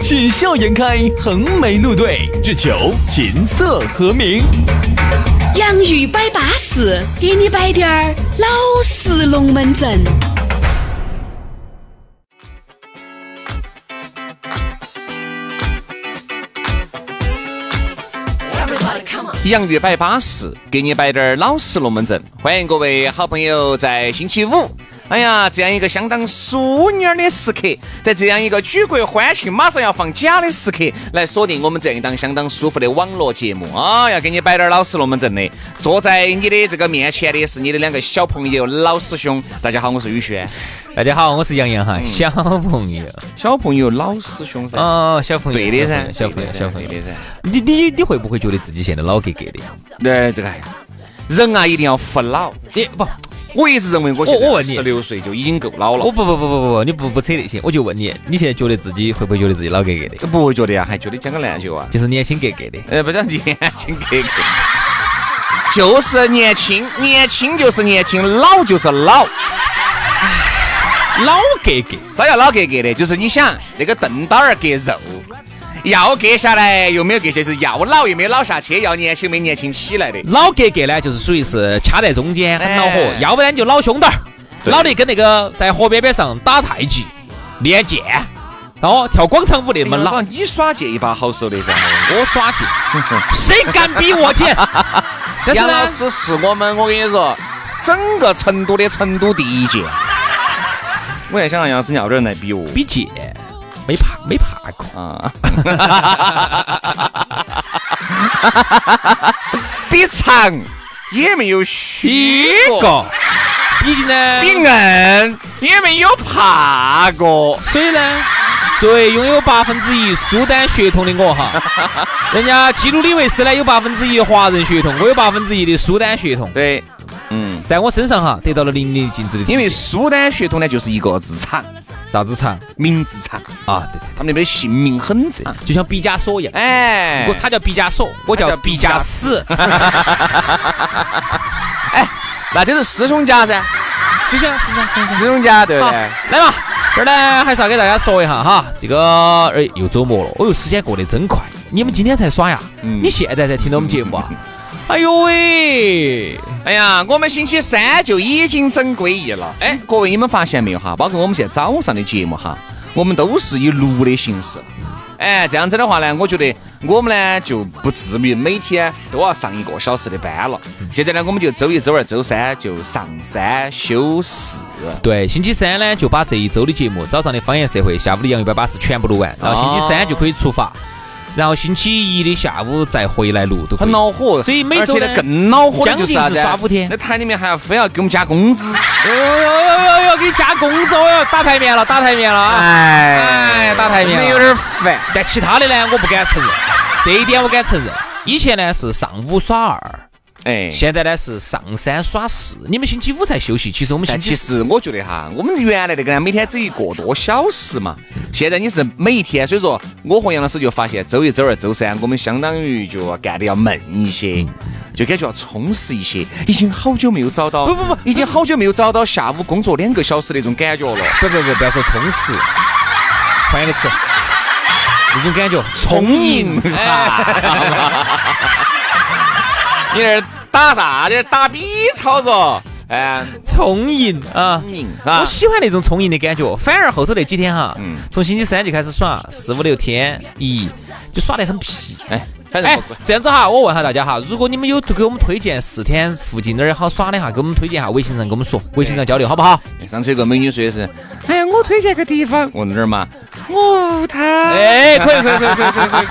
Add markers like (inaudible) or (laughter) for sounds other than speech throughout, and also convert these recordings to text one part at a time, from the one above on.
喜笑颜开，横眉怒对，只求琴瑟和鸣。洋芋摆巴士，给你摆点儿老式龙门阵。洋芋摆巴士，给你摆点儿老式龙门阵。欢迎各位好朋友在星期五。哎呀，这样一个相当淑女儿的时刻，在这样一个举国欢庆、马上要放假的时刻，来锁定我们这样一档相当舒服的网络节目啊！要给你摆点老实龙门阵的。坐在你的这个面前的是你的两个小朋友，老师兄。大家好，我是宇轩。大家好，我是杨洋哈。小朋友，小朋友，老师兄噻。哦，小朋友，对的噻，小朋友，小朋友对的噻。你你你会不会觉得自己现在老格格的？对，这个人啊，一定要服老。你不？我一直认为我现在十六岁就已经够老了。我不不不不不不，你不不扯那些，我就问你，你现在觉得自己会不会觉得自己老格格的？不会觉得呀，还觉得讲个篮球啊，就是年轻格格的。呃，不讲年轻格格，就是年轻，年轻就是年轻，老就是老。老格格，啥叫老格格的？就是你想那个凳刀儿割肉。要割下来又没有割下是要老又没有老下去，要年轻没年轻起来的。老格格呢，就是属于是掐在中间很恼火，要不然就老凶点儿，老的跟那个在河边边上打太极、练剑，哦，跳广场舞那么老。你耍剑一把好手的噻，我耍剑，(laughs) 谁敢比我剑？(laughs) 杨老师是我们，我跟你说，整个成都的成都第一剑。我在想让杨老师要点来比我，比剑。没怕没怕过啊！(laughs) 比长也没有虚过，毕竟呢，比硬也没有怕过。所以呢，作为拥有八分之一苏丹血统的我哈，人家基努里维斯呢有八分之一华人血统，我有八分之一的苏丹血统。对，嗯，在我身上哈得到了淋漓尽致的。因为苏丹血统呢就是一个字长。啥子长？名字长啊！对对，他们那边姓名很长，就像毕加索一样。哎，我他叫毕加索，我叫毕加斯。(laughs) 哎，那就是师兄家噻，师兄，师兄，师兄，师兄家，对不对？来嘛，这儿呢还是要给大家说一下哈，这个哎又周末了，哦哟，时间过得真快。你们今天才耍呀？你现在才听到我们节目啊？哎呦喂！哎呀，我们星期三就已经整诡异了。哎，各位你们发现没有哈？包括我们现在早上的节目哈，我们都是以录的形式。哎，这样子的话呢，我觉得我们呢就不至于每天都要上一个小时的班了。现在呢，我们就周一、周二、周三就上三休四。对，星期三呢就把这一周的节目，早上的方言社会，下午的洋芋摆巴士全部录完，然后星期三就可以出发。然后星期一的下午再回来录，都很恼火。所以每周呢更恼火的就是啥子？耍五天，那台里面还要非要给我们加工资。哟哟哟哟哟，给你加工资哦哟，打台面了，打台面了啊！哎哎，打台面，有点烦。但其他的呢，我不敢承认，这一点我敢承认。以前呢是上午耍二。哎，现在呢是上山耍四，你们星期五才休息。其实我们星期，其实我觉得哈，我们原来那个呢，每天只一个多小时嘛。现在你是每一天，所以说我和杨老师就发现，周一、周二、周三，我们相当于就要干的要闷一些，就感觉要充实一些。已经好久没有找到，不不不，已经好久没有找到下午工作两个小时那种感觉了。不不不，不要说充实，换一个词，那种感觉充盈。(laughs) (laughs) 你那打啥子？打比操作？哎，(laughs) 充盈啊！充盈啊！我喜欢那种充盈的感觉。反而后头那几天哈，嗯，从星期三就开始耍，四五六天，咦，就耍得很皮。哎，反正这样子哈，我问下大家哈，如果你们有给我们推荐四天附近哪儿好耍的哈，给我们推荐下，微信上跟我们说，微信上交流好不好？上次有个美女说的是，哎呀，我推荐个地方，我哪儿嘛？我他，(laughs) 哎，可以可以可以可以可以可以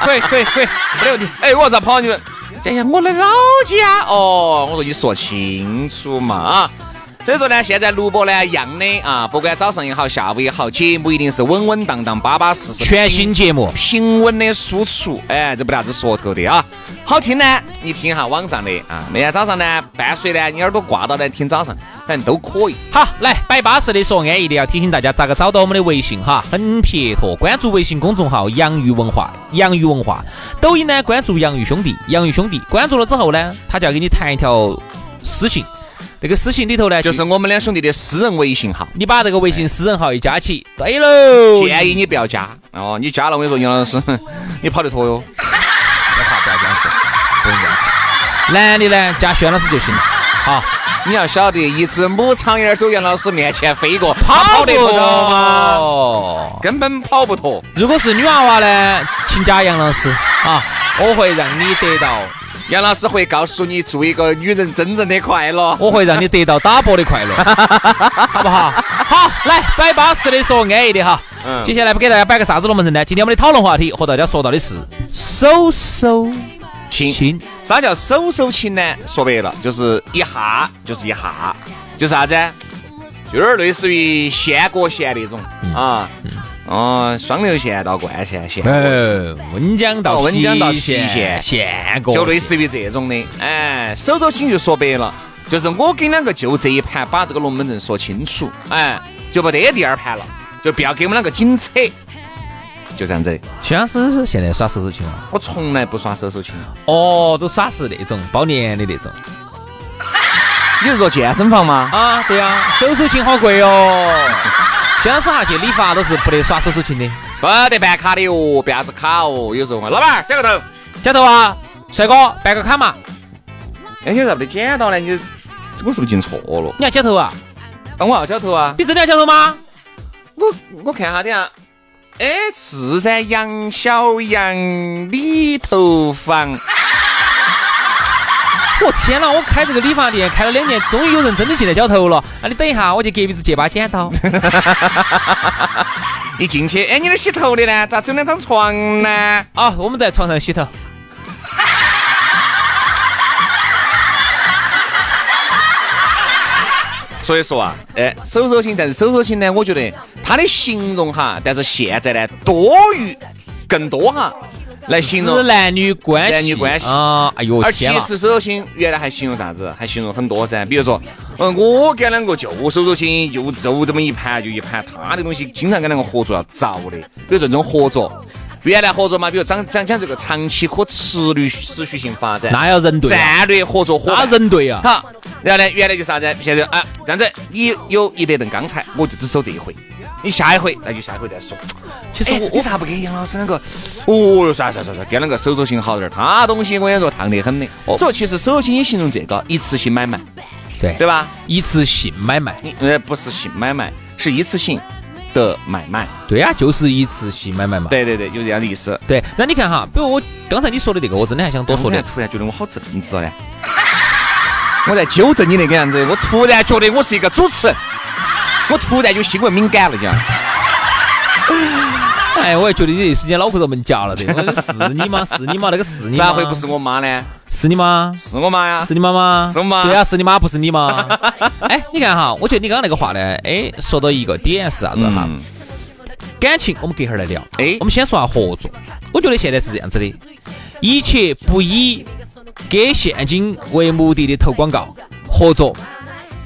可以可以可以，没问题。哎，我咋跑你们？哎呀我的老家哦，我说你说清楚嘛啊！所以说呢，现在录播呢一样的啊，不管早上也好，下午也好，节目一定是稳稳当当、巴巴适适，全新节目，平稳的输出。哎，这不啥子说头的啊，好听呢，你听一下网上的啊，每天早上呢，伴随呢，你耳朵挂到呢听早上，反正都可以。好，来摆巴适的说安逸的，要提醒大家咋个找到我们的微信哈，很撇脱，关注微信公众号“洋芋文化”，洋芋文化，抖音呢关注“洋芋兄弟”，洋芋兄弟，关注了之后呢，他就要给你弹一条私信。这个私信里头呢，就是我们两兄弟的私人微信号。你把这个微信私人号一加起，对喽。建议你不要加哦，你加了我跟你说，杨老师，(laughs) 你跑得脱哟。(laughs) 不要这样说，不用这样说。男的呢，加轩老师就行了。好，你要晓得，一只母苍蝇走杨老师面前飞过，跑得脱吗？根本跑不脱。如果是女娃娃呢，请加杨老师啊，我会让你得到。杨老师会告诉你，做一个女人真正的快乐，我会让你得到打波的快乐，(laughs) 好不好？好，来摆巴适的说安逸的哈。嗯。接下来不给大家摆个啥子龙门阵呢？今天我们的讨论话题和大家说到的是手手亲。啥叫手手亲呢？说白了就是一下，就是一下，就是啥子？有点类似于县过县那种啊。哦，双流县到贯线线，温江到温江到郫县县过，就类似于这种的。哎，手手心就说白了，就是我跟两个就这一盘把这个龙门阵说清楚，哎，就不得第二盘了，就不要给我们两个紧扯，就这样子。徐老师现在耍手手琴吗？我从来不耍手手琴。哦，都耍是那种包年的那种。你是说健身房吗？啊，对呀，手手琴好贵哦。薛老师哈去理发都是不得耍手手琴的，不得办卡的哦，办啥子卡哦？有时候嘛，老板儿剪个头，剪头啊，帅哥办个卡嘛。哎，你咋不得剪到呢？你我是不是进错了？你要剪头啊？我要剪头啊？你真的要剪头吗？我我看下等下，哎，是噻，杨小杨理头房。我天哪！我开这个理发店开了两年，终于有人真的进来剪头了。那你等一下，我去隔壁子借把剪刀。(laughs) 一进去，哎，你那洗头的呢？咋整两张床呢？啊，我们在床上洗头。(laughs) 所以说啊，哎，手手心，但是手手心呢，我觉得它的形容哈，但是现在呢多于更多哈。来形容男女关系，男女关系啊！哎呦，而其实手手心原来还形容啥子？还形容很多噻。比如说，嗯，我跟两个就手手心，就就这么一盘就一盘。他的东西经常跟两个合作要遭的。比如这种合作，原来合作嘛，比如讲讲讲这个长期可持续持续性发展，那要人对，战略合作伙伴，那人对啊。好，然后呢，原来就啥子？现在啊，这样子，你有一百吨钢材，我就只收这一回。你下一回那就下一回再说。其实我我咋不给杨老师那个？哦哟，算算算算，给那个手手心好点儿。他东西我跟你说烫得很的。哦，所以其实手手心也形容这个一次性买卖，对对吧？一次性买卖，呃，不是性买卖，是一次性的买卖。对呀，就是一次性买卖嘛。对对对，就这样的意思。对，那你看哈，比如我刚才你说的这个，我真的还想多说点。突然觉得我好正直呢。(laughs) 我在纠正你那个样子，我突然觉得我是一个主持人。我突然就新闻敏感了，讲。(laughs) 哎，我还觉得你一瞬间脑壳都门夹了的。是你吗？是你吗？那个是你？咋会不是我妈呢？是你吗？是我妈呀。是你妈吗？是我妈。对啊，是你妈，不是你吗？(laughs) 哎，你看哈，我觉得你刚刚那个话呢，哎，说到一个点是啥子哈？感情我们隔会儿来聊。哎，我们先说下合作。我觉得现在是这样子的，一切不以给现金为目的的投广告合作。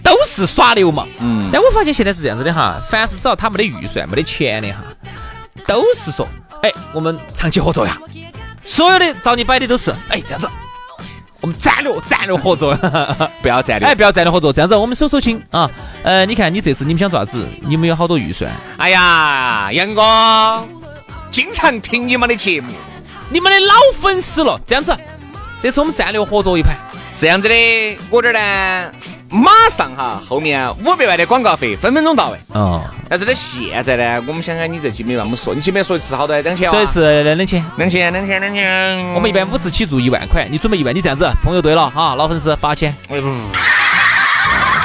都是耍流氓，嗯，但我发现现在是这样子的哈，凡是只要他没得预算、没得钱的哈，都是说，哎，我们长期合作呀，所有的找你摆的都是，哎，这样子，我们战略战略合作，(laughs) 不要战略，哎，不要战略合作，这样子。我们手手亲啊，呃，你看你这次你们想做啥子？你们有好多预算？哎呀，杨哥，经常听你们的节目，你们的老粉丝了，这样子，这次我们战略合作一盘，是这样子的，我这儿呢。马上哈，后面五百万的广告费分分钟到位。哦。但是呢，现在呢，我们想想你这几百万，我们说，你几百说一次好多？两千。说一次两千。两千，两千，两千。我们一般五次起注一万块，你准备一万，你这样子，朋友对了哈，老粉丝八千。哎不。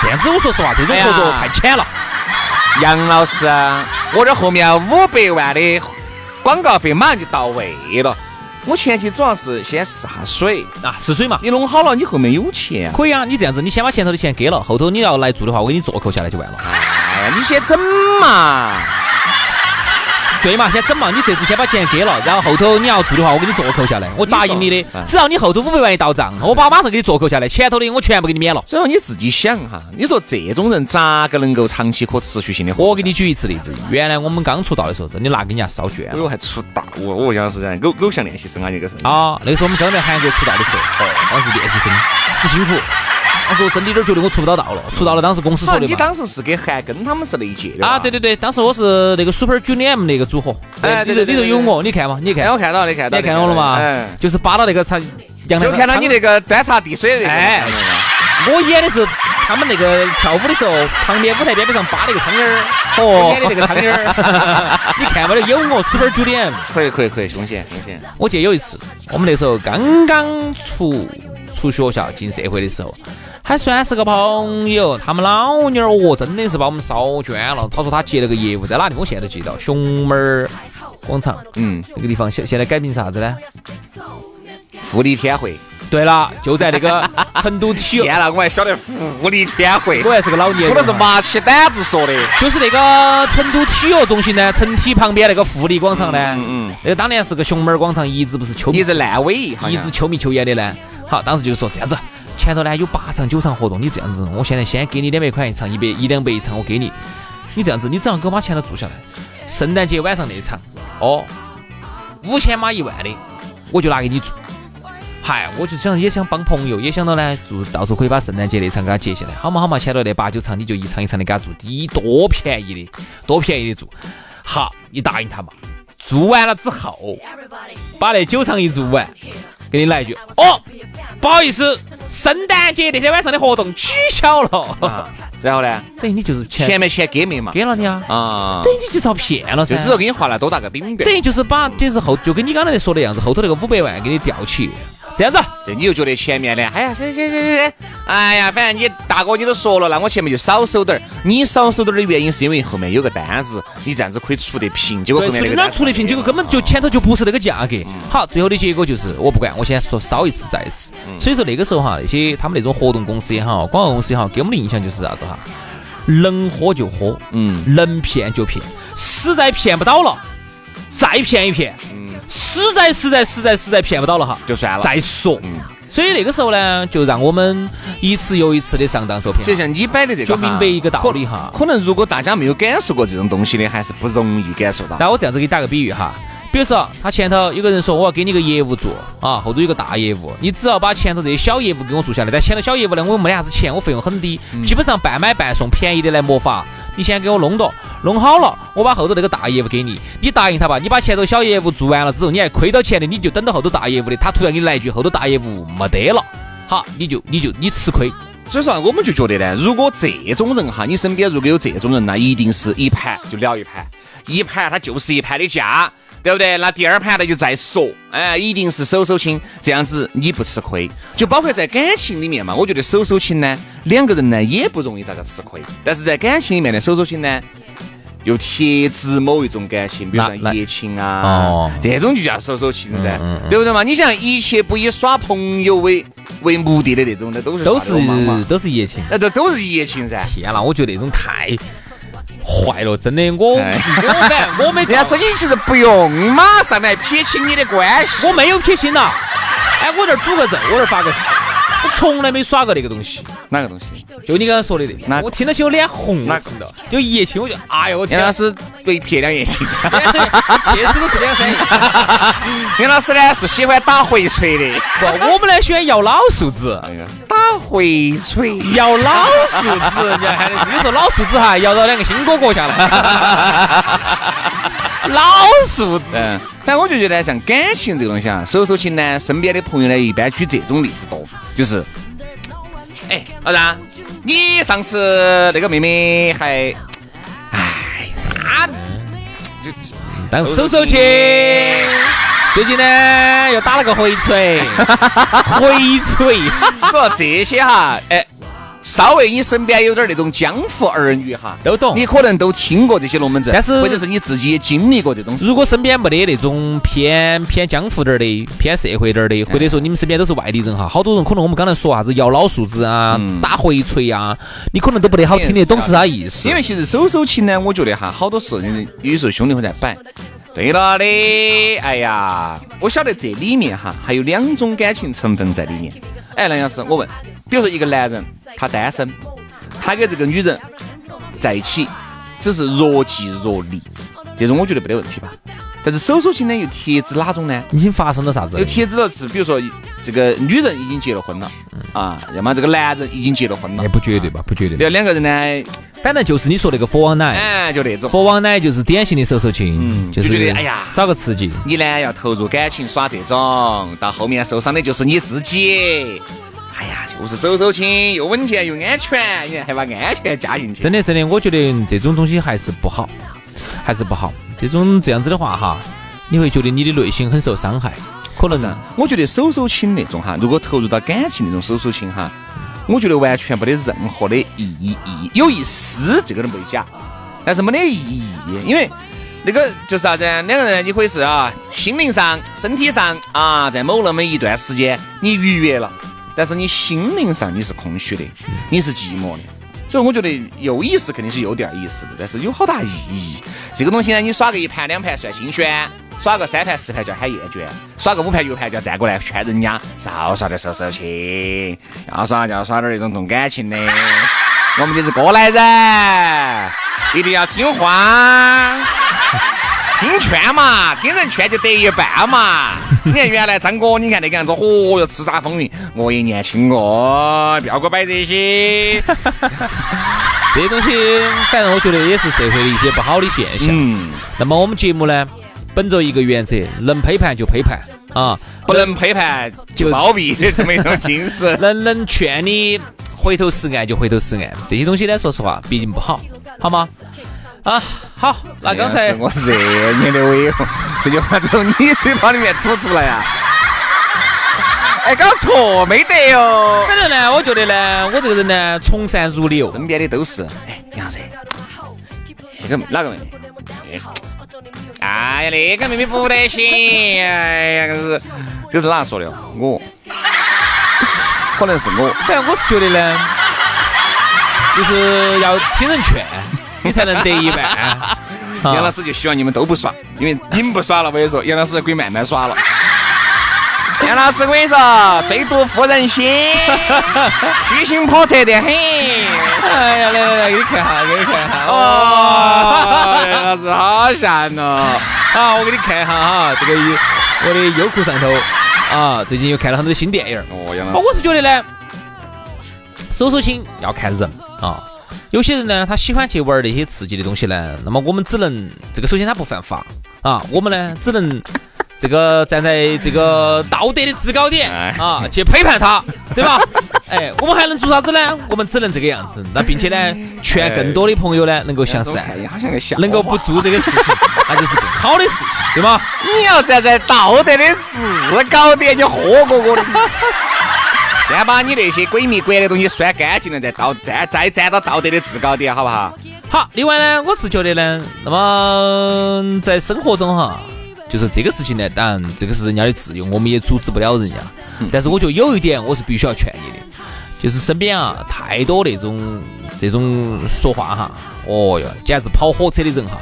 这样子，我说实话，这种合作太浅了。杨老师，我这后面五百万的广告费马上就到位了。我前期主要是先试下水啊，试水嘛。你弄好了，你后面有钱。可以啊，你这样子，你先把前头的钱给了，后头你要来做的话，我给你做扣下来就完了。哎呀，你先整嘛。对嘛，先整嘛，你这次先把钱给了，然后后头你要做的话，我给你做扣下来，我答应你的，只要你后头五百万一到账，我把马上给你做扣下来，前头的我全部给你免了。所以说你自己想哈，你说这种人咋个能够长期可持续性的？我给你举一次例子，原来我们刚出道的时候，真的拿给人家烧卷了。我还出道，我我杨是这样，偶偶像练习生啊，那个是啊，那个时候我们刚在韩国出道的时候，哦，当时练习生，只辛苦。当时我真的有点觉得我出不到道了，出道了。当时公司说的你当时是跟韩庚他们是那一届的啊？对对对，当时我是那个 Super Junior 那个组合。哎，对对，里头有我，你看嘛，你看。我看到，你看到，你看到了嘛？就是扒到那个场，就看到你那个端茶递水的。哎，我演的是他们那个跳舞的时候，旁边舞台边边上扒那个汤圆儿。哦，演的那个汤圆儿。(laughs) 你看不得，有我 Super Junior。可以可以可以，凶险凶险。我记得有一次，我们那时候刚刚出出学校进社会的时候。还算是个朋友，他们老妞儿哦，真的是把我们烧捐了。他说他接了个业务，在哪地？我现在都记到熊猫儿广场。嗯，那个地方现现在改名啥子呢？富力天汇。对了，就在那个成都 (laughs) 体育。天了，我还晓得富力天汇。我还是个老年人。我都是麻起胆子说的。就是那个成都体育中心呢，成体旁边那个富力广场呢。嗯嗯。那个当年是个熊猫儿广场，一直不是秋。一直烂尾，一直秋迷秋眼的呢。好，当时就是说这样子。前头呢有八场九场活动，你这样子，我现在先给你两百块一场，一百一两百一场，我给你。你这样子，你只要给我把钱都做下来。圣诞节晚上那场，哦，五千码一万的，我就拿给你做。嗨，我就想也想帮朋友，也想到呢做，到时候可以把圣诞节那场给他接下来，好嘛好嘛。前头那八九场你就一场一场的给他做，第一多便宜的，多便宜的做。好，你答应他嘛。做完了之后，把那九场一做完。给你来一句哦，不好意思，圣诞节那天晚上的活动取消了。然后呢？等于你就是前面钱给没嘛？给了你啊。啊。等于你就遭骗了噻。就只是给你画了多大个饼饼。等于就是把，就是后，就跟你刚才说的样子，后头那个五百万给你吊起。这样子，对，你又觉得前面的，哎呀，行行行行行，哎呀，反正你大哥你都说了，那我前面就少收点儿。你少收点儿的原因是因为后面有个单子，你这样子可以出得平。结果后面那个哪出得平？结果根本就前头就不是那个价格。好，最后的结果就是我不管，我先说少一次再一次。所以说那个时候哈，那些他们那种活动公司也好，广告公司也好，给我们的印象就是啥子哈，能喝就喝，嗯，能骗就骗，实在骗不到了，再骗一骗。实在实在实在实在骗不到了哈，就算了，再说。嗯，所以那个时候呢，就让我们一次又一次的上当受骗。就像你摆的这个，就明白一个道理哈。可能如果大家没有感受过这种东西的，还是不容易感受到。那我这样子给你打个比喻哈。比如说，他前头有个人说我要给你个业务做啊，后头有个大业务，你只要把前头这些小业务给我做下来。但前头小业务呢，我又没得啥子钱，我费用很低，基本上半买半送，便宜的来没法。你先给我弄到，弄好了，我把后头那个大业务给你，你答应他吧。你把前头小业务做完了之后，你还亏到钱的，你就等到后头大业务的，他突然给你来一句后头大业务没得了，好，你就你就你吃亏。所以说，我们就觉得呢，如果这种人哈，你身边如果有这种人，呢一定是一盘就聊一盘，一盘他就是一盘的价。对不对？那第二盘的就再说，哎，一定是手手亲，这样子你不吃亏。就包括在感情里面嘛，我觉得手手亲呢，两个人呢也不容易咋个吃亏。但是在感情里面的手手亲呢，又贴指某一种感情，比如说爱情啊，哦这种就叫手手亲噻，对不对嘛？你想一切不以耍朋友为为目的的那种，的都是都是都是爱情，那这都是爱情噻。天哪，我觉得那种太。坏了，真的，我我反我没。(laughs) 人家说你其实不用马上来撇清你的关系，我没有撇清呐。哎，我这儿赌个咒，我这儿发个誓，我从来没耍过那个东西。哪个东西？就你刚刚说的那个。我听到起我脸红。哪看到？就一夜情，我就哎呦我天。杨老师对撇两夜情。撇死都是两三夜。杨老师呢是喜欢打回锤的。(laughs) 不，我们呢喜欢摇老树子。打回锤，摇老树枝，你要喊的是，你说老树枝哈，摇到两个新哥哥下来。(laughs) 老树枝。嗯。反正我就觉得像感情这个东西啊，手手情呢，身边的朋友呢，一般举这种例子多，就是。哎，老张，你上次那个妹妹还，哎，她就当手手亲，最近呢又打了个回锤，(laughs) 回锤，说这些哈，哎，稍微你身边有点那种江湖儿女哈，都懂。你可能都听过这些龙门阵，但是或者是你自己也经历过这种。如果身边没得那种偏偏江湖点儿的、偏社会点儿的，或者说你们身边都是外地人哈，好多人可能我们刚才说啥子摇老树枝啊、打回锤啊，你可能都不得好听得懂是啥意思。因为其实手手情呢，我觉得哈，好多时候有时候兄弟会在摆。对了的，哎呀，我晓得这里面哈还有两种感情成分在里面。哎，梁老师，我问，比如说一个男人他单身，他跟这个女人在一起，只是若即若离，这种我觉得没得问题吧？但是手手情呢，又贴子哪种呢？已经发生了啥子？又贴子了是，比如说这个女人已经结了婚了，啊，要么这个男人已经结了婚了。也不绝对吧？不绝对。要两个人呢，反正就是你说那个佛王奶，哎，就那种。佛王奶就是典型的手手情，嗯，就觉得哎呀，找个刺激。你呢要投入感情耍这种，到后面受伤的就是你自己。哎呀，就是手手情，又稳健又安全，你看还把安全加进去。真的真的，我觉得这种东西还是不好，还是不好。这种这样子的话哈，你会觉得你的内心很受伤害。可能是，我觉得手手情那种哈，如果投入到感情那种手手情哈，我觉得完全没得任何的意义，有一丝这个都没假，但是没得意义，因为那个就是啥子，两个人你可以是啊，心灵上、身体上啊，在某那么一段时间你愉悦了。但是你心灵上你是空虚的，你是寂寞的，所以我觉得有意思肯定是有点意思的，但是有好大意义。这个东西呢，你耍个一盘两盘算新鲜，耍个三盘四盘叫喊厌倦，耍个五盘六盘叫站过来劝人家少耍点手手情，要耍就要耍点那种重感情的。我们就是过来人，一定要听话。听劝嘛，听人劝就得一半嘛。(laughs) 你看原来张哥，你看那个样子，嚯哟，叱咤风云。我也年轻过，不要给我摆这些。(laughs) 这些东西，反正我觉得也是社会的一些不好的现象。嗯。那么我们节目呢，本着一个原则，能批判就批判啊，不能批判就包庇的这么一种精神。(laughs) 能能劝你回头是岸就回头是岸，这些东西呢，说实话，毕竟不好，好吗？啊，好，那刚才我热你的胃，这句话从你嘴巴里面吐出来呀？哎，搞错没得哟。反正呢，我觉得呢，我这个人呢，从善如流，身边的都是。哎，杨老师，那个哪个妹妹？哎呀，那个妹妹不得行。哎呀，这是这是哪说的？我，可能是我。反正我是觉得呢，就是要听人劝。你才能得一半。(laughs) 杨老师就希望你们都不耍，因为你们不耍了，我跟你说，杨老师可以慢慢耍了。杨老师，我跟你说，最毒妇人心，居心叵测得很。哎呀，来来来，给你看哈，给你看哈。哦，杨老师好吓哦。好，我给你看哈哈，这个我的优酷上头啊，最近又看了很多新电影。哦，杨老师，我是觉得呢，手手心要看人啊。有些人呢，他喜欢去玩那些刺激的东西呢，那么我们只能这个，首先他不犯法啊，我们呢只能这个站在这个道德的制高点啊去批判他，对吧？(laughs) 哎，我们还能做啥子呢？我们只能这个样子，那并且呢，劝更多的朋友呢能够向善，能够不做这个事情，那就是更好的事情，对吗？你要站在道德的制高点，你豁过我的。(laughs) 先把你那些鬼迷鬼的东西拴干净了，再道再再站到道德的制高点，好不好？好。另外呢，我是觉得呢，那么在生活中哈，就是这个事情呢，当然这个是人家的自由，我们也阻止不了人家。但是我觉得有一点，我是必须要劝你的，就是身边啊太多那种这种说话哈，哦哟，简直跑火车的人哈。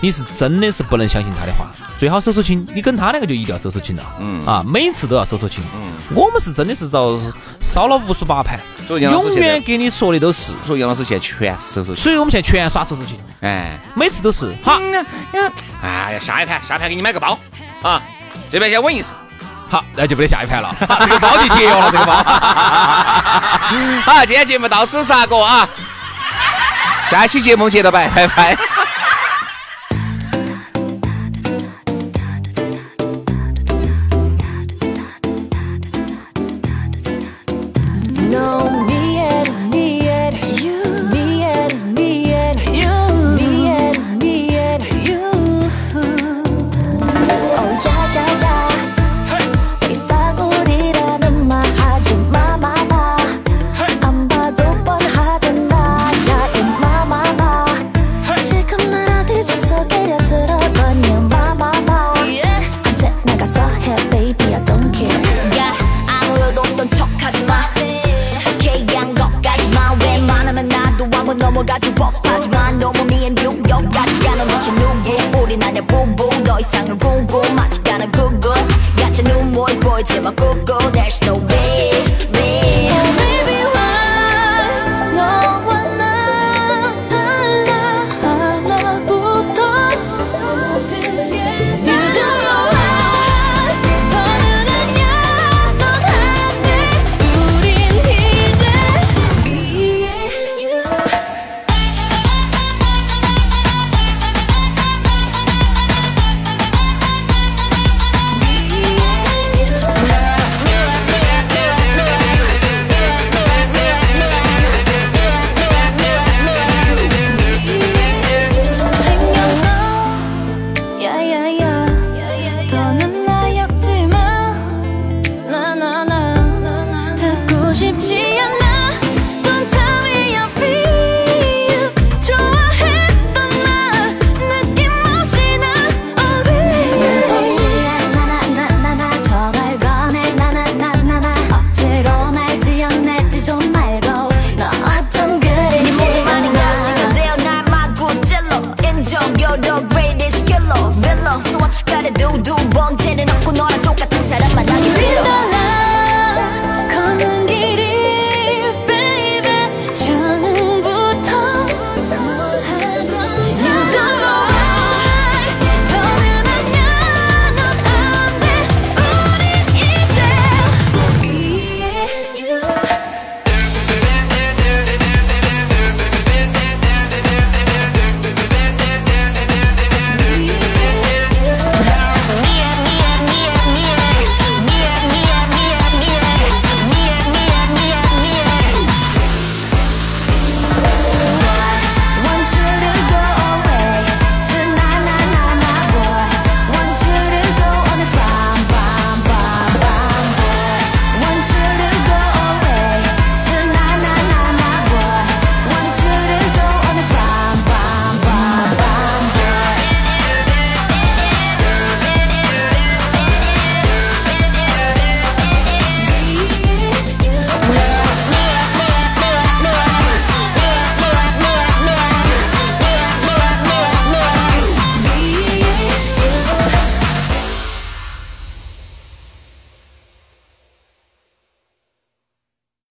你是真的是不能相信他的话，最好收收情。你跟他两个就一定要收收情了，嗯啊，每次都要收收情。嗯，我们是真的是遭烧了无数把盘，永远给你说的都是。所以杨老师现在全是收收情，所以我们现在全耍收收情。哎，每次都是。好，哎呀，下一盘，下一盘给你买个包啊，这边先稳一试。好，那就不得下一盘了。(laughs) 这个包就节约了，这个包。(laughs) 好，今天节目到此杀过啊，下一期节目接着拜，拜拜。